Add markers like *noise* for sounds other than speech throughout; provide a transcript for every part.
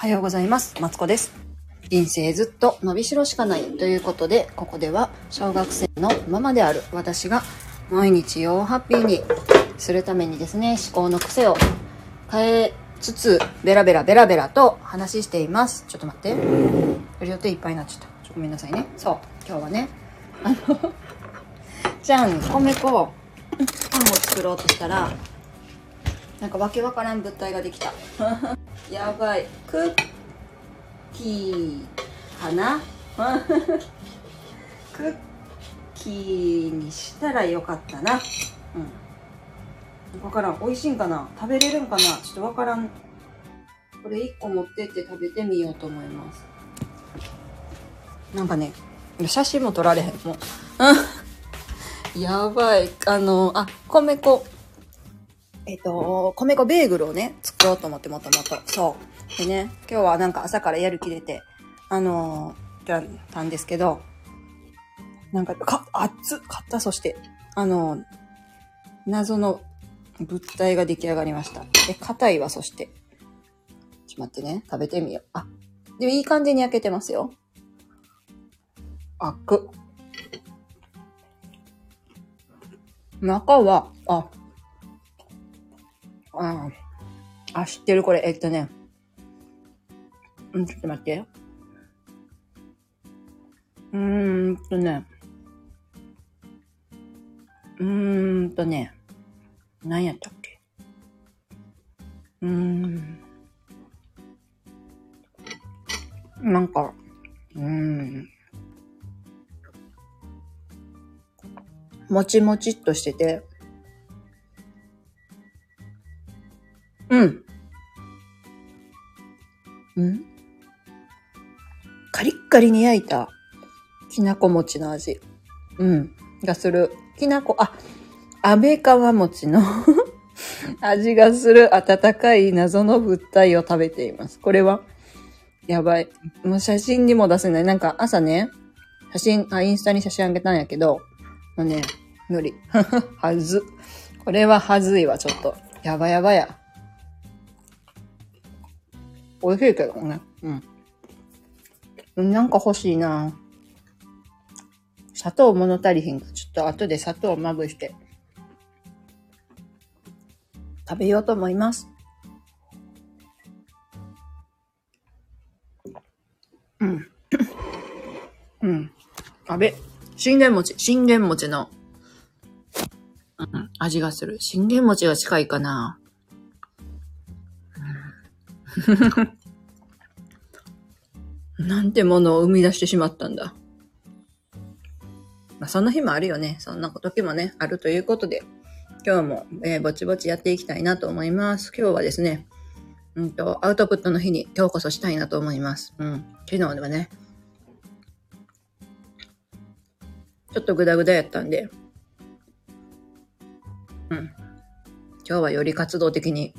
おはようございます。マツコです。人生ずっと伸びしろしかないということで、ここでは小学生のママである私が毎日をハッピーにするためにですね、思考の癖を変えつつ、ベラベラベラベラと話しています。ちょっと待って。予定いっぱいになっちゃった。ちょごめんなさいね。そう。今日はね、あの、じゃん、米粉、パンを作ろうとしたら、なんかわけわからん物体ができた。*laughs* やばい。クッキーかな？*laughs* クッキーにしたらよかったな。うん。わからん。美味しいんかな？食べれるんかな？ちょっとわからん。これ1個持ってって食べてみようと思います。なんかね、写真も撮られへん。もう。*laughs* やばい。あの、あ、米粉。えっ、と、米粉ベーグルをね、作ろうと思ってもともと。そう。でね、今日はなんか朝からやる気出て、あのー、じゃたんですけど、なんか、か、熱っ買った、そして、あのー、謎の物体が出来上がりました。で、硬いわ、そして。ちょっと待ってね、食べてみよう。あ、でもいい感じに焼けてますよ。あく。中は、あ、ああ、知ってるこれ、えっとね。うん、ちょっと待って。うーんとね。うーんとね。何やったっけ？うーん。なんか、うーん。もちもちっとしてて、うん。うんカリッカリに焼いたきなこ餅の味。うん。がする。きなこ、あ、安倍川餅の *laughs* 味がする温かい謎の物体を食べています。これは、やばい。もう写真にも出せない。なんか朝ね、写真、あ、インスタに写真あげたんやけど、もうね、無理。*laughs* はず。これははずいわ、ちょっと。やばやばや。美味しいけどね。うん。なんか欲しいな砂糖物足りひんか。ちょっと後で砂糖をまぶして。食べようと思います。うん。うん。あべ。信玄餅。信玄餅の、うん、味がする。信玄餅が近いかな。*laughs* なんてものを生み出してしまったんだ。まあ、その日もあるよね。そんな時もね、あるということで、今日も、えーぼちぼちやっていきたいなと思います。今日はですね、うんと、アウトプットの日に今日こそしたいなと思います。うん。昨日ではね、ちょっとグダグダやったんで、うん。今日はより活動的に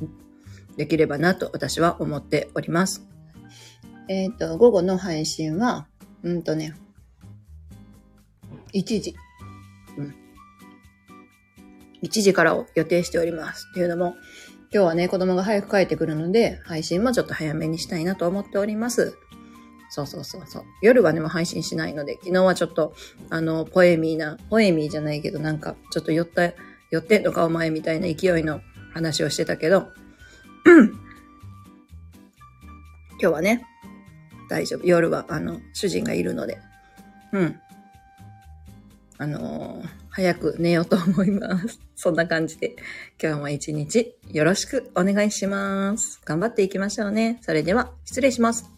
できればなと私は思っております。えっ、と、午後の配信は、うんとね、1時。うん。1時からを予定しております。っていうのも、今日はね、子供が早く帰ってくるので、配信もちょっと早めにしたいなと思っております。そうそうそうそう。夜はね、もう配信しないので、昨日はちょっと、あの、ポエミーな、ポエミーじゃないけど、なんか、ちょっと寄った、寄ってんのかお前みたいな勢いの話をしてたけど、今日はね、大丈夫。夜は、あの、主人がいるので、うん。あのー早く寝ようと思います。*laughs* そんな感じで、今日も一日よろしくお願いします。頑張っていきましょうね。それでは、失礼します。